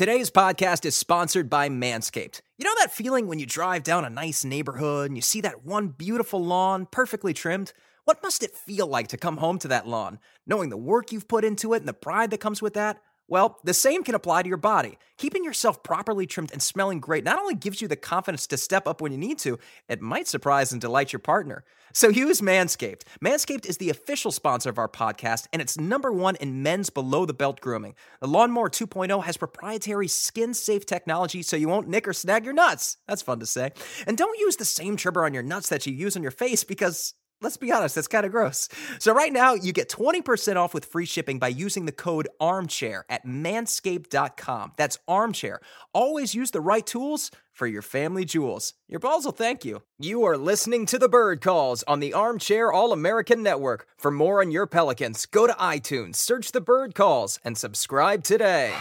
Today's podcast is sponsored by Manscaped. You know that feeling when you drive down a nice neighborhood and you see that one beautiful lawn perfectly trimmed? What must it feel like to come home to that lawn, knowing the work you've put into it and the pride that comes with that? Well, the same can apply to your body. Keeping yourself properly trimmed and smelling great not only gives you the confidence to step up when you need to, it might surprise and delight your partner. So use Manscaped. Manscaped is the official sponsor of our podcast, and it's number one in men's below the belt grooming. The Lawnmower 2.0 has proprietary skin safe technology so you won't nick or snag your nuts. That's fun to say. And don't use the same trimmer on your nuts that you use on your face because let's be honest, that's kind of gross. So right now, you get 20% off with free shipping by using the code armchair at manscaped.com. That's armchair. Always use the right tools for your family jewels. Your balls will thank you. You are listening to the Bird Calls on the Armchair All American Network. For more on your Pelicans, go to iTunes, search the Bird Calls, and subscribe today.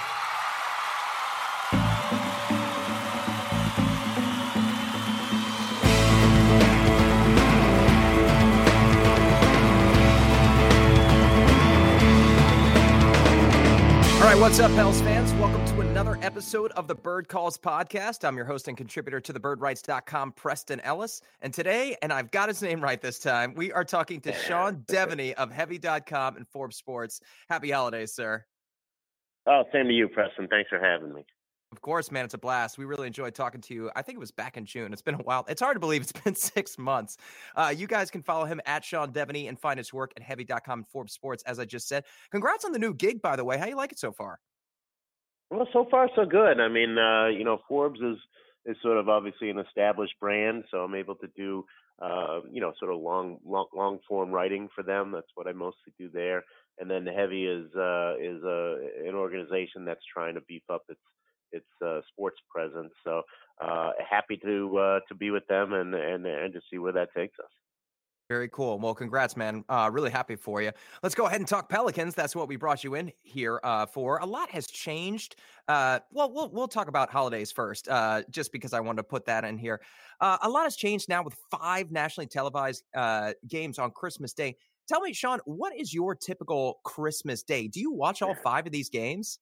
What's up, Pels fans? Welcome to another episode of the Bird Calls podcast. I'm your host and contributor to thebirdwrites.com, Preston Ellis. And today, and I've got his name right this time, we are talking to Sean Deveney of Heavy.com and Forbes Sports. Happy holidays, sir. Oh, same to you, Preston. Thanks for having me. Of course, man, it's a blast. We really enjoyed talking to you. I think it was back in June. It's been a while. It's hard to believe it's been six months. Uh, you guys can follow him at Sean Deveney and find his work at heavy.com and Forbes Sports, as I just said. Congrats on the new gig, by the way. How you like it so far? Well, so far so good. I mean, uh, you know, Forbes is is sort of obviously an established brand, so I'm able to do, uh, you know, sort of long, long, long form writing for them. That's what I mostly do there. And then Heavy is uh, is uh, an organization that's trying to beef up its its uh, sports presence. So uh, happy to uh, to be with them and, and and to see where that takes us. Very cool. Well, congrats, man. Uh, really happy for you. Let's go ahead and talk Pelicans. That's what we brought you in here uh, for. A lot has changed. Uh, well, we'll we'll talk about holidays first, uh, just because I wanted to put that in here. Uh, a lot has changed now with five nationally televised uh, games on Christmas Day. Tell me, Sean, what is your typical Christmas day? Do you watch all five of these games?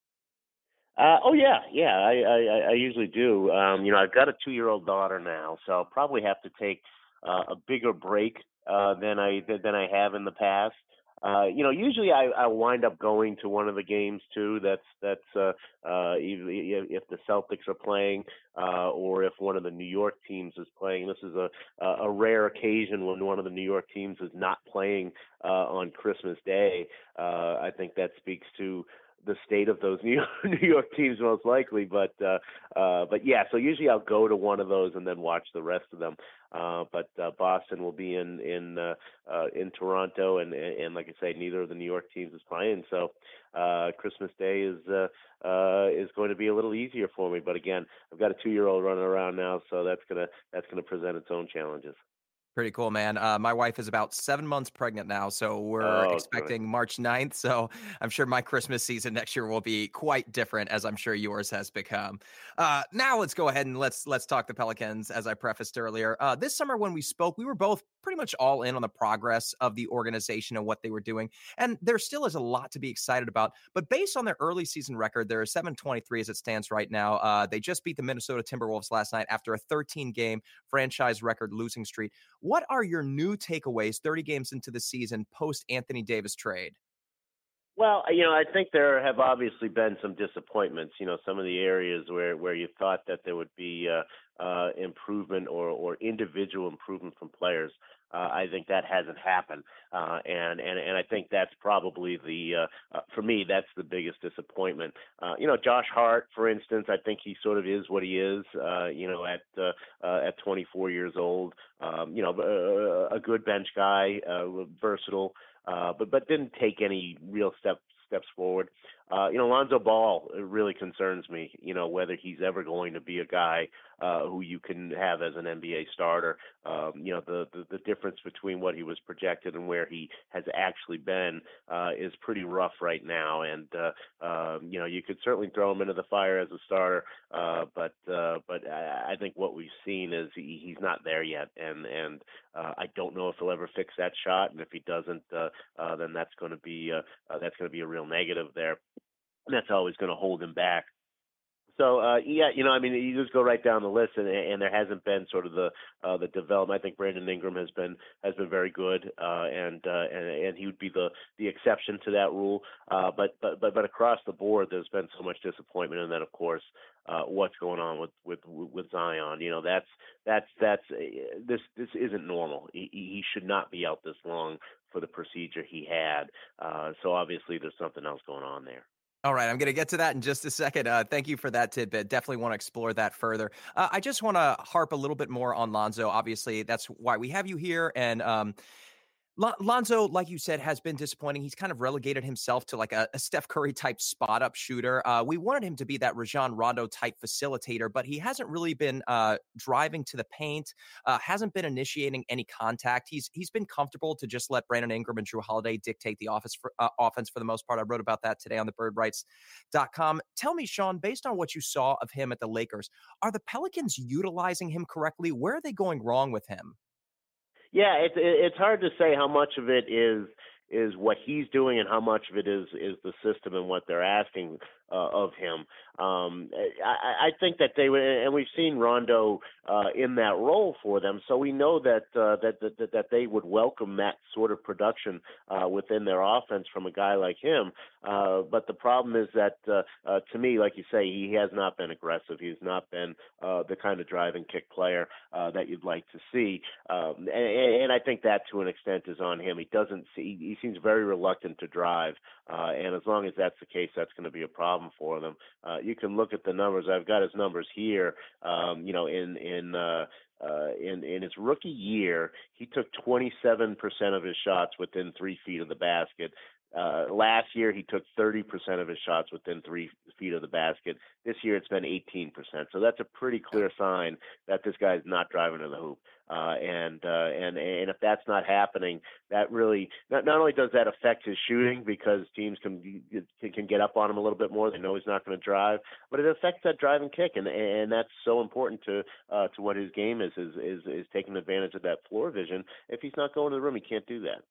Uh, oh yeah, yeah. I, I I usually do. Um, you know, I've got a two-year-old daughter now, so I'll probably have to take uh, a bigger break uh, than I than I have in the past. Uh, you know, usually I, I wind up going to one of the games too. That's that's uh, uh, if, if the Celtics are playing, uh, or if one of the New York teams is playing. This is a a rare occasion when one of the New York teams is not playing uh, on Christmas Day. Uh, I think that speaks to the state of those New York, New York teams most likely, but uh, uh, but yeah. So usually I'll go to one of those and then watch the rest of them. Uh, but uh, Boston will be in in uh, uh, in Toronto, and, and like I say, neither of the New York teams is playing. So uh, Christmas Day is uh, uh, is going to be a little easier for me. But again, I've got a two year old running around now, so that's gonna that's gonna present its own challenges. Pretty cool, man. Uh, my wife is about seven months pregnant now, so we're Oh, expecting good. March 9th. So I'm sure my Christmas season next year will be quite different, as I'm sure yours has become. Uh, now let's go ahead and let's let's talk the Pelicans, as I prefaced earlier. Uh, this summer when we spoke, we were both pretty much all in on the progress of the organization and what they were doing, and there still is a lot to be excited about. But based on their early season record, they're 723 as it stands right now. Uh, they just beat the Minnesota Timberwolves last night after a 13 game franchise record losing streak. What are your new takeaways 30 games into the season post Anthony Davis trade? Well, you know, I think there have obviously been some disappointments. You know, some of the areas where where you thought that there would be uh, uh, improvement or or individual improvement from players. Uh, I think that hasn't happened, uh, and and and I think that's probably the uh, uh, for me that's the biggest disappointment. Uh, you know, Josh Hart, for instance, I think he sort of is what he is. Uh, you know, at at 24 years old, um, you know, a good bench guy, versatile but but didn't take any real steps steps forward. Uh, you know, Lonzo Ball really concerns me. You know, whether he's ever going to be a guy uh, who you can have as an NBA starter. Um, you know, the, the the difference between what he was projected and where he has actually been uh, is pretty rough right now. And uh, um, you know, you could certainly throw him into the fire as a starter, uh, but uh, but I, I think what we've seen is he, he's not there yet, and and uh, I don't know if he'll ever fix that shot. And if he doesn't, uh, uh, then that's going to be uh, uh, that's going to be a real negative there. And that's always going to hold him back. So uh, yeah, you know, I mean, you just go right down the list, and, and there hasn't been sort of the uh, the development. I think Brandon Ingram has been has been very good, uh, and uh, and and he would be the the exception to that rule. Uh, but but but but across the board, there's been so much disappointment, and then of course, uh, what's going on with with with Zion? You know, that's that's that's this this isn't normal. He, he should not be out this long for the procedure he had. So obviously, there's something else going on there. All right, I'm going to get to that in just a second. Uh, thank you for that tidbit. Definitely want to explore that further. Uh, I just want to harp a little bit more on Lonzo. Obviously, that's why we have you here. And um, Lonzo, like you said, has been disappointing. He's kind of relegated himself to like a, a Steph Curry type spot up shooter. Uh, we wanted him to be that Rajon Rondo type facilitator, but he hasn't really been uh, driving to the paint. Uh, hasn't been initiating any contact. He's he's been comfortable to just let Brandon Ingram and Jrue Holiday dictate the office for, uh, offense for the most part. I wrote about that today on the birdwrites.com. Tell me, Sean, based on what you saw of him at the Lakers, are the Pelicans utilizing him correctly? Where are they going wrong with him? Yeah, it's it's hard to say how much of it is is what he's doing and how much of it is is the system and what they're asking uh, of him. Um, I, I think that they would, and we've seen Rondo uh, in that role for them, so we know that, uh, that that that they would welcome that sort of production uh, within their offense from a guy like him. Uh, but the problem is that, uh, uh, to me, like you say, he has not been aggressive. He's not been uh, the kind of drive and kick player uh, that you'd like to see, um, and, and I think that to an extent is on him. He doesn't see. He seems very reluctant to drive, uh, and as long as that's the case, that's going to be a problem problem for them. Uh, you can look at the numbers. I've got his numbers here. Um, you know, in in uh, uh, in in his rookie year, he took 27% of his shots within three feet of the basket. Uh, last year, he took 30% of his shots within three feet of the basket. This year, it's been 18%. So that's a pretty clear sign that this guy's not driving to the hoop. Uh, and uh, and and if that's not happening, that really not, not only does that affect his shooting because teams can can get up on him a little bit more. They know he's not going to drive, but it affects that drive and kick, and and that's so important to uh, to what his game is is is is taking advantage of that floor vision. If he's not going to the room, he can't do that.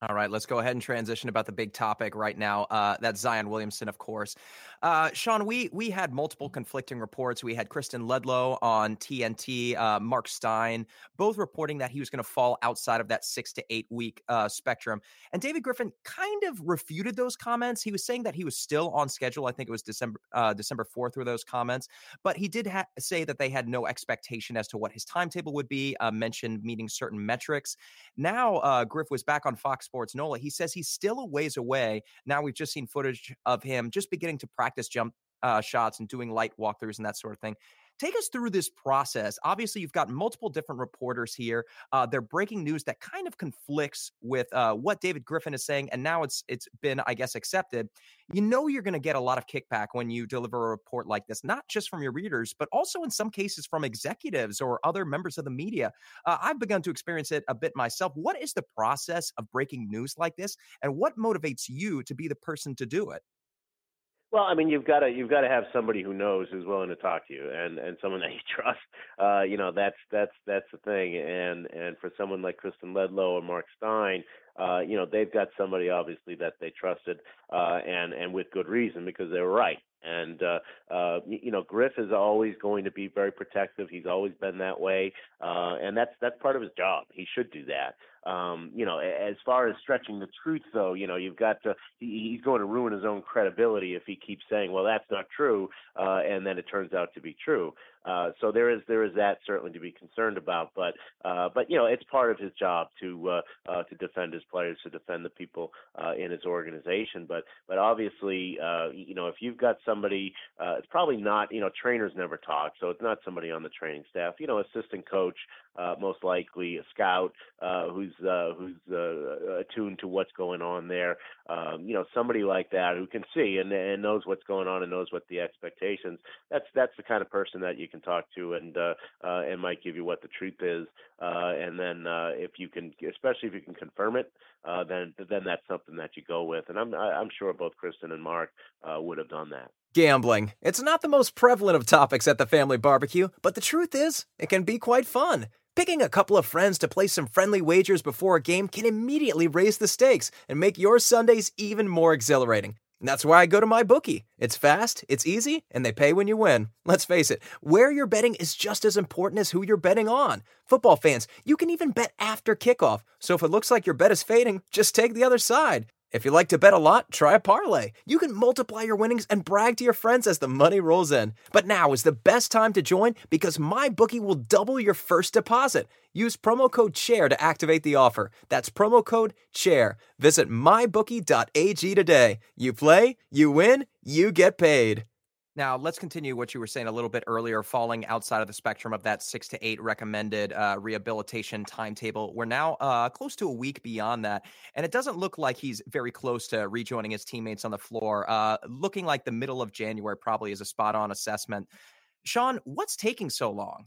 All right, let's go ahead and transition about the big topic right now. Uh, that's Zion Williamson, of course. Uh, Sean, we we had multiple conflicting reports. We had Kristen Ledlow on TNT, uh, Mark Stein, both reporting that he was going to fall outside of that six to eight week uh, spectrum. And David Griffin kind of refuted those comments. He was saying that he was still on schedule. I think it was December uh, December fourth were those comments, but he did ha- say that they had no expectation as to what his timetable would be. Uh, mentioned meeting certain metrics. Now Griff was back on Fox Sports NOLA. He says he's still a ways away. Now we've just seen footage of him just beginning to practice jump uh, shots and doing light walkthroughs and that sort of thing. Take us through this process. Obviously, you've got multiple different reporters here. Uh, they're breaking news that kind of conflicts with uh, what David Griffin is saying, and now it's it's been, I guess, accepted. You know, you're going to get a lot of kickback when you deliver a report like this, not just from your readers, but also in some cases from executives or other members of the media. Uh, I've begun to experience it a bit myself. What is the process of breaking news like this, and what motivates you to be the person to do it? Well, I mean, you've got to you've got to have somebody who knows who's willing to talk to you, and and someone that you trust. Uh, you know, that's that's that's the thing. And and for someone like Kristen Ledlow or Mark Stein, uh, you know, they've got somebody obviously that they trusted, uh, and and with good reason because they were right. And uh, uh, you know, Griff is always going to be very protective. He's always been that way, uh, and that's that's part of his job. He should do that. Um, you know, as far as stretching the truth, though, you know, you've got to. He, he's going to ruin his own credibility if he keeps saying, "Well, that's not true," uh, and then it turns out to be true. Uh, so there is there is that certainly to be concerned about. But uh, but you know it's part of his job to uh, uh, to defend his players, to defend the people uh, in his organization. But but obviously uh, you know if you've got somebody, uh, it's probably not you know trainers never talk, so it's not somebody on the training staff. You know assistant coach, uh, most likely a scout uh, who's uh, who's uh, attuned to what's going on there. Um, you know somebody like that who can see and and knows what's going on and knows what the expectations. That's that's the kind of person that you can talk to and uh, uh, and might give you what the truth is. Uh, and then uh, if you can, especially if you can confirm it, uh, then then that's something that you go with. And I'm I'm sure both Kristen and Mark uh, would have done that. Gambling. It's not the most prevalent of topics at the family barbecue, but the truth is, it can be quite fun. Picking a couple of friends to play some friendly wagers before a game can immediately raise the stakes and make your Sundays even more exhilarating. That's why I go to MyBookie. It's fast, it's easy, and they pay when you win. Let's face it, where you're betting is just as important as who you're betting on. Football fans, you can even bet after kickoff. So if it looks like your bet is fading, just take the other side. If you like to bet a lot, try a parlay. You can multiply your winnings and brag to your friends as the money rolls in. But now is the best time to join because MyBookie will double your first deposit. Use promo code CHAIR to activate the offer. That's promo code CHAIR. Visit mybookie.ag today. You play, you win, you get paid. Now, let's continue what you were saying a little bit earlier, falling outside of the spectrum of that six to eight recommended uh, rehabilitation timetable. We're now uh, close to a week beyond that, and it doesn't look like he's very close to rejoining his teammates on the floor. Uh, looking like the middle of January probably is a spot on assessment. Sean, what's taking so long?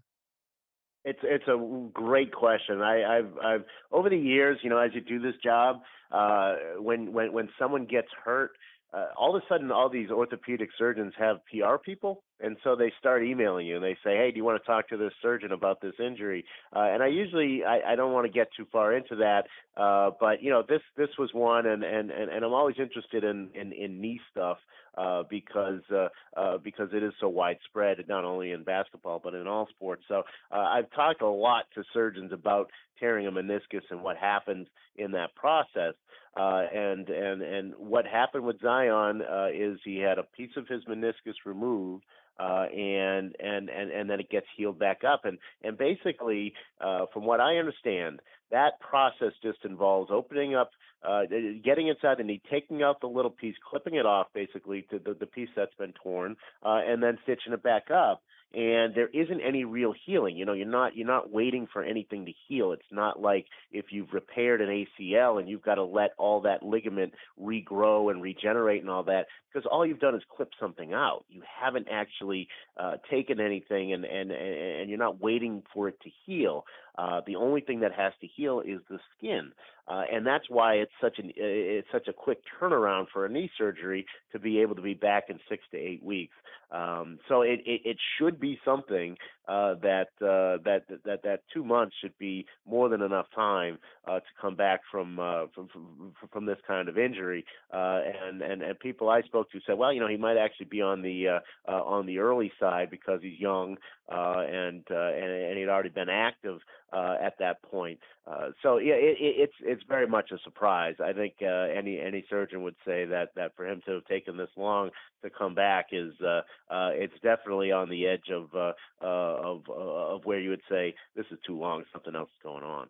It's it's a great question. I, I've I've over the years, you know, as you do this job, uh, when when when someone gets hurt, uh, all of a sudden all these orthopedic surgeons have PR people and so they start emailing you and they say hey do you want to talk to this surgeon about this injury? Uh, and I usually I, I don't want to get too far into that uh, but you know this this was one and and and, and I'm always interested in in, in knee stuff uh, because uh, uh, because it is so widespread not only in basketball but in all sports. So uh, I've talked a lot to surgeons about tearing a meniscus and what happens in that process uh, and and and what happened with Zion uh, is he had a piece of his meniscus removed, uh, and and and and then it gets healed back up. And and basically, uh, from what I understand, that process just involves opening up, uh, getting inside the knee, taking out the little piece, clipping it off, basically to the, the piece that's been torn, uh, and then stitching it back up and there isn't any real healing. You know you're not you're not waiting for anything to heal. It's not like if you've repaired an ACL and you've got to let all that ligament regrow and regenerate and all that because all you've done is clip something out. You haven't actually uh, taken anything and and and you're not waiting for it to heal uh, the only thing that has to heal is the skin, uh, and that's why it's such an it's such a quick turnaround for a knee surgery to be able to be back in six to eight weeks. Um, so it, it, it should be something uh, that, uh, that that that two months should be more than enough time uh, to come back from, uh, from from from this kind of injury. Uh, and, and and people I spoke to said, well, you know, he might actually be on the uh, on the early side because he's young uh, and, uh, and and he'd already been active uh, at that point. Uh, so yeah, it, it, it's it's very much a surprise. I think uh, any any surgeon would say that that for him to have taken this long to come back is uh, uh, it's definitely on the edge of uh, uh, of of where you would say this is too long. Something else is going on.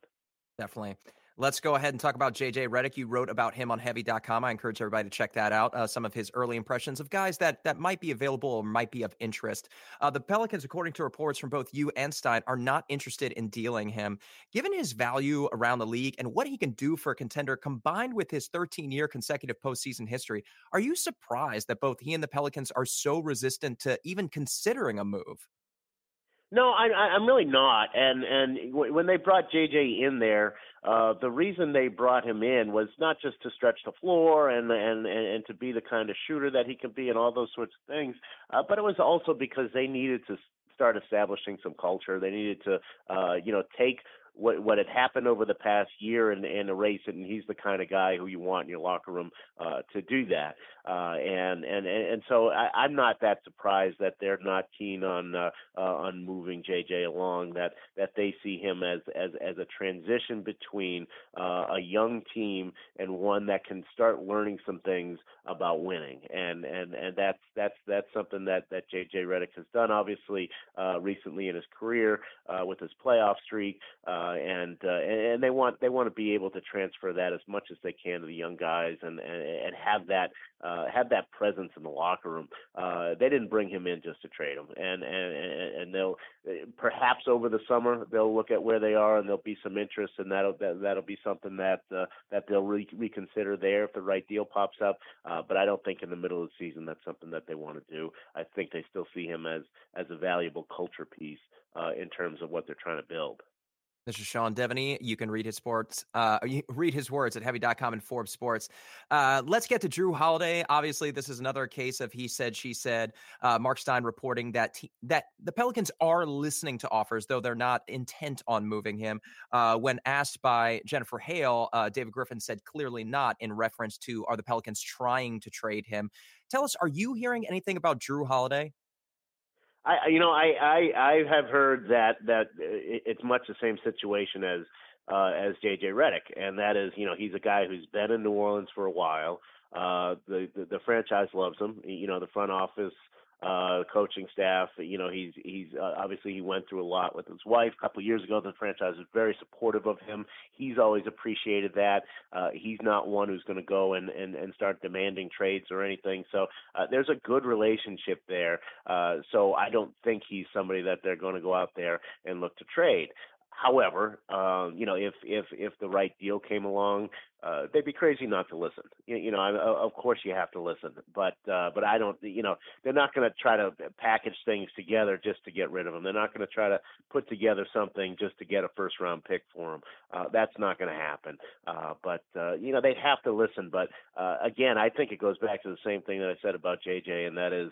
Definitely. Let's go ahead and talk about JJ Redick. You wrote about him on heavy.com. I encourage everybody to check that out. Uh, some of his early impressions of guys that that might be available or might be of interest. Uh, the Pelicans, according to reports from both you and Stein, are not interested in dealing him. Given his value around the league and what he can do for a contender combined with his 13 year consecutive postseason history, are you surprised that both he and the Pelicans are so resistant to even considering a move? No, I, I'm really not. And and when they brought JJ in there, uh, the reason they brought him in was not just to stretch the floor and and and to be the kind of shooter that he can be and all those sorts of things, uh, but it was also because they needed to start establishing some culture. They needed to, uh, you know, take what what had happened over the past year and and erase it. And he's the kind of guy who you want in your locker room uh, to do that. Uh, and and and so I'm not that surprised that they're not keen on uh, uh, on moving JJ along. That that they see him as as as a transition between uh, a young team and one that can start learning some things about winning. And and and that's that's that's something that that JJ Redick has done obviously uh, recently in his career uh, with his playoff streak. Uh, and uh, and they want they want to be able to transfer that as much as they can to the young guys and and, and have that uh, have that presence in the locker room. Uh, they didn't bring him in just to trade him, and and and they'll perhaps over the summer they'll look at where they are and there'll be some interest, and that'll that, that'll be something that uh, that they'll re- reconsider there if the right deal pops up. Uh, but I don't think in the middle of the season that's something that they want to do. I think they still see him as as a valuable culture piece uh, in terms of what they're trying to build. This is Sean Deveney. You can read his sports, uh, read his words at heavy.com and Forbes Sports. Uh, let's get to Jrue Holiday. Obviously, this is another case of he said, she said. Uh, Mark Stein reporting that that the Pelicans are listening to offers, though they're not intent on moving him. Uh, when asked by Jennifer Hale, uh, David Griffin said clearly not in reference to are the Pelicans trying to trade him. Tell us, are you hearing anything about Jrue Holiday? I, you know, I, I, I have heard that that it's much the same situation as uh, as JJ Redick, and that is, you know, he's a guy who's been in New Orleans for a while. Uh, the, the the franchise loves him. You know, the front office uh, coaching staff. You know, he's he's uh, obviously he went through a lot with his wife a couple years ago. The franchise was very supportive of him. He's always appreciated that. Uh, he's not one who's going to go and, and and start demanding trades or anything. So uh, there's a good relationship there. Uh, so I don't think he's somebody that they're going to go out there and look to trade. However, um, you know, if if if the right deal came along, uh, they'd be crazy not to listen. You, you know, I, of course you have to listen, but uh, but I don't. You know, they're not going to try to package things together just to get rid of them. They're not going to try to put together something just to get a first round pick for them. Uh, that's not going to happen. Uh, but uh, you know, they'd have to listen. But uh, again, I think it goes back to the same thing that I said about JJ, and that is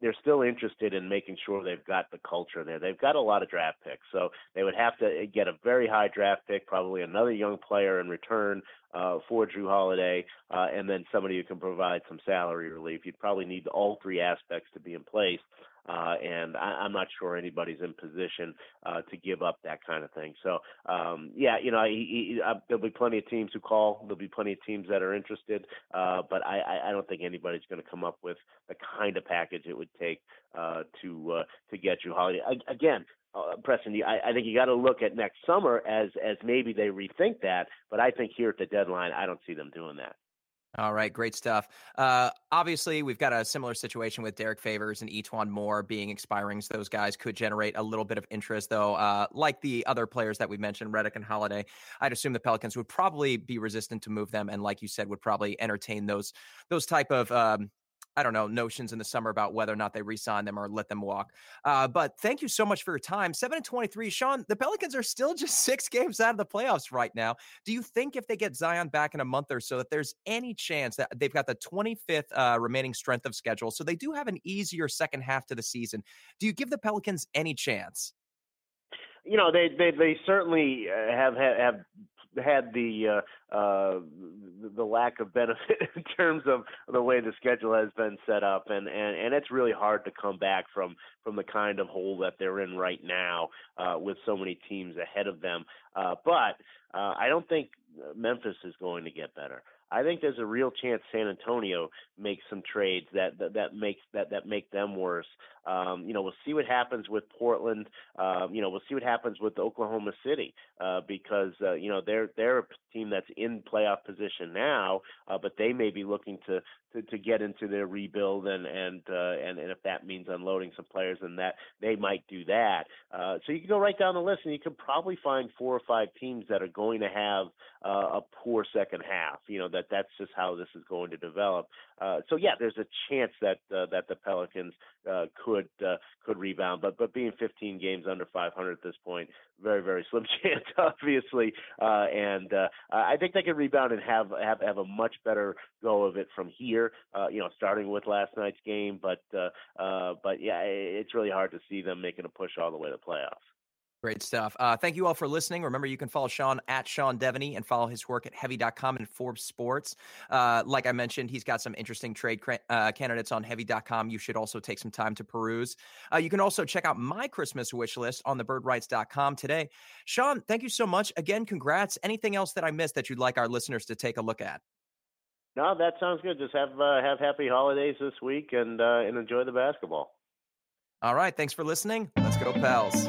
they're still interested in making sure they've got the culture there. They've got a lot of draft picks, so they would have to get a very high draft pick, probably another young player in return uh, for Jrue Holiday, uh, and then somebody who can provide some salary relief. You'd probably need all three aspects to be in place. Uh, and I, I'm not sure anybody's in position uh, to give up that kind of thing. So, um, yeah, you know, he, he, uh, there'll be plenty of teams who call. There'll be plenty of teams that are interested, uh, but I, I don't think anybody's going to come up with the kind of package it would take uh, to to get Jrue Holiday. I, again, uh, Preston, I, I think you got to look at next summer as as maybe they rethink that. But I think here at the deadline, I don't see them doing that. All right, great stuff. Uh, obviously, we've got a similar situation with Derrick Favors and E'Twaun Moore being expiring. So those guys could generate a little bit of interest, though. Uh, like the other players that we mentioned, Redick and Holiday, I'd assume the Pelicans would probably be resistant to move them, and like you said, would probably entertain those those type of um, I don't know, notions in the summer about whether or not they re-sign them or let them walk. Uh, but thank you so much for your time. Seven and twenty-three, Sean. The Pelicans are still just six games out of the playoffs right now. Do you think if they get Zion back in a month or so, that there's any chance that they've got the twenty-fifth uh, remaining strength of schedule, so they do have an easier second half to the season? Do you give the Pelicans any chance? You know, they they they certainly uh, have have had the uh, uh, the lack of benefit in terms of the way the schedule has been set up, and and and it's really hard to come back from from the kind of hole that they're in right now uh, with so many teams ahead of them. Uh, but uh, I don't think Memphis is going to get better. I think there's a real chance San Antonio makes some trades that that, that makes that that make them worse. Um, you know, we'll see what happens with Portland. Um, you know, we'll see what happens with Oklahoma City uh, because uh, you know they're they're a team that's in playoff position now, uh, but they may be looking to to, to get into their rebuild and and uh, and and if that means unloading some players, then that they might do that. Uh, so you can go right down the list, and you can probably find four or five teams that are going to have uh, a poor second half. You know that that's just how this is going to develop. Uh, so yeah, there's a chance that uh, that the Pelicans uh, could uh, could rebound, but but being 15 games under 500 at this point, very very slim chance, obviously. Uh, and uh, I think they can rebound and have have have a much better go of it from here. Uh, you know, starting with last night's game, but uh, uh, but yeah, it's really hard to see them making a push all the way to playoffs. Great stuff. Uh, thank you all for listening. Remember, you can follow Sean at Sean Deveney and follow his work at heavy.com and Forbes Sports. Uh, like I mentioned, he's got some interesting trade uh, candidates on heavy.com. You should also take some time to peruse. Uh, you can also check out my Christmas wish list on thebirdwrites.com today. Sean, thank you so much. Again, congrats. Anything else that I missed that you'd like our listeners to take a look at? No, that sounds good. Just have uh, have happy holidays this week and uh, and enjoy the basketball. All right. Thanks for listening. Let's go, pals.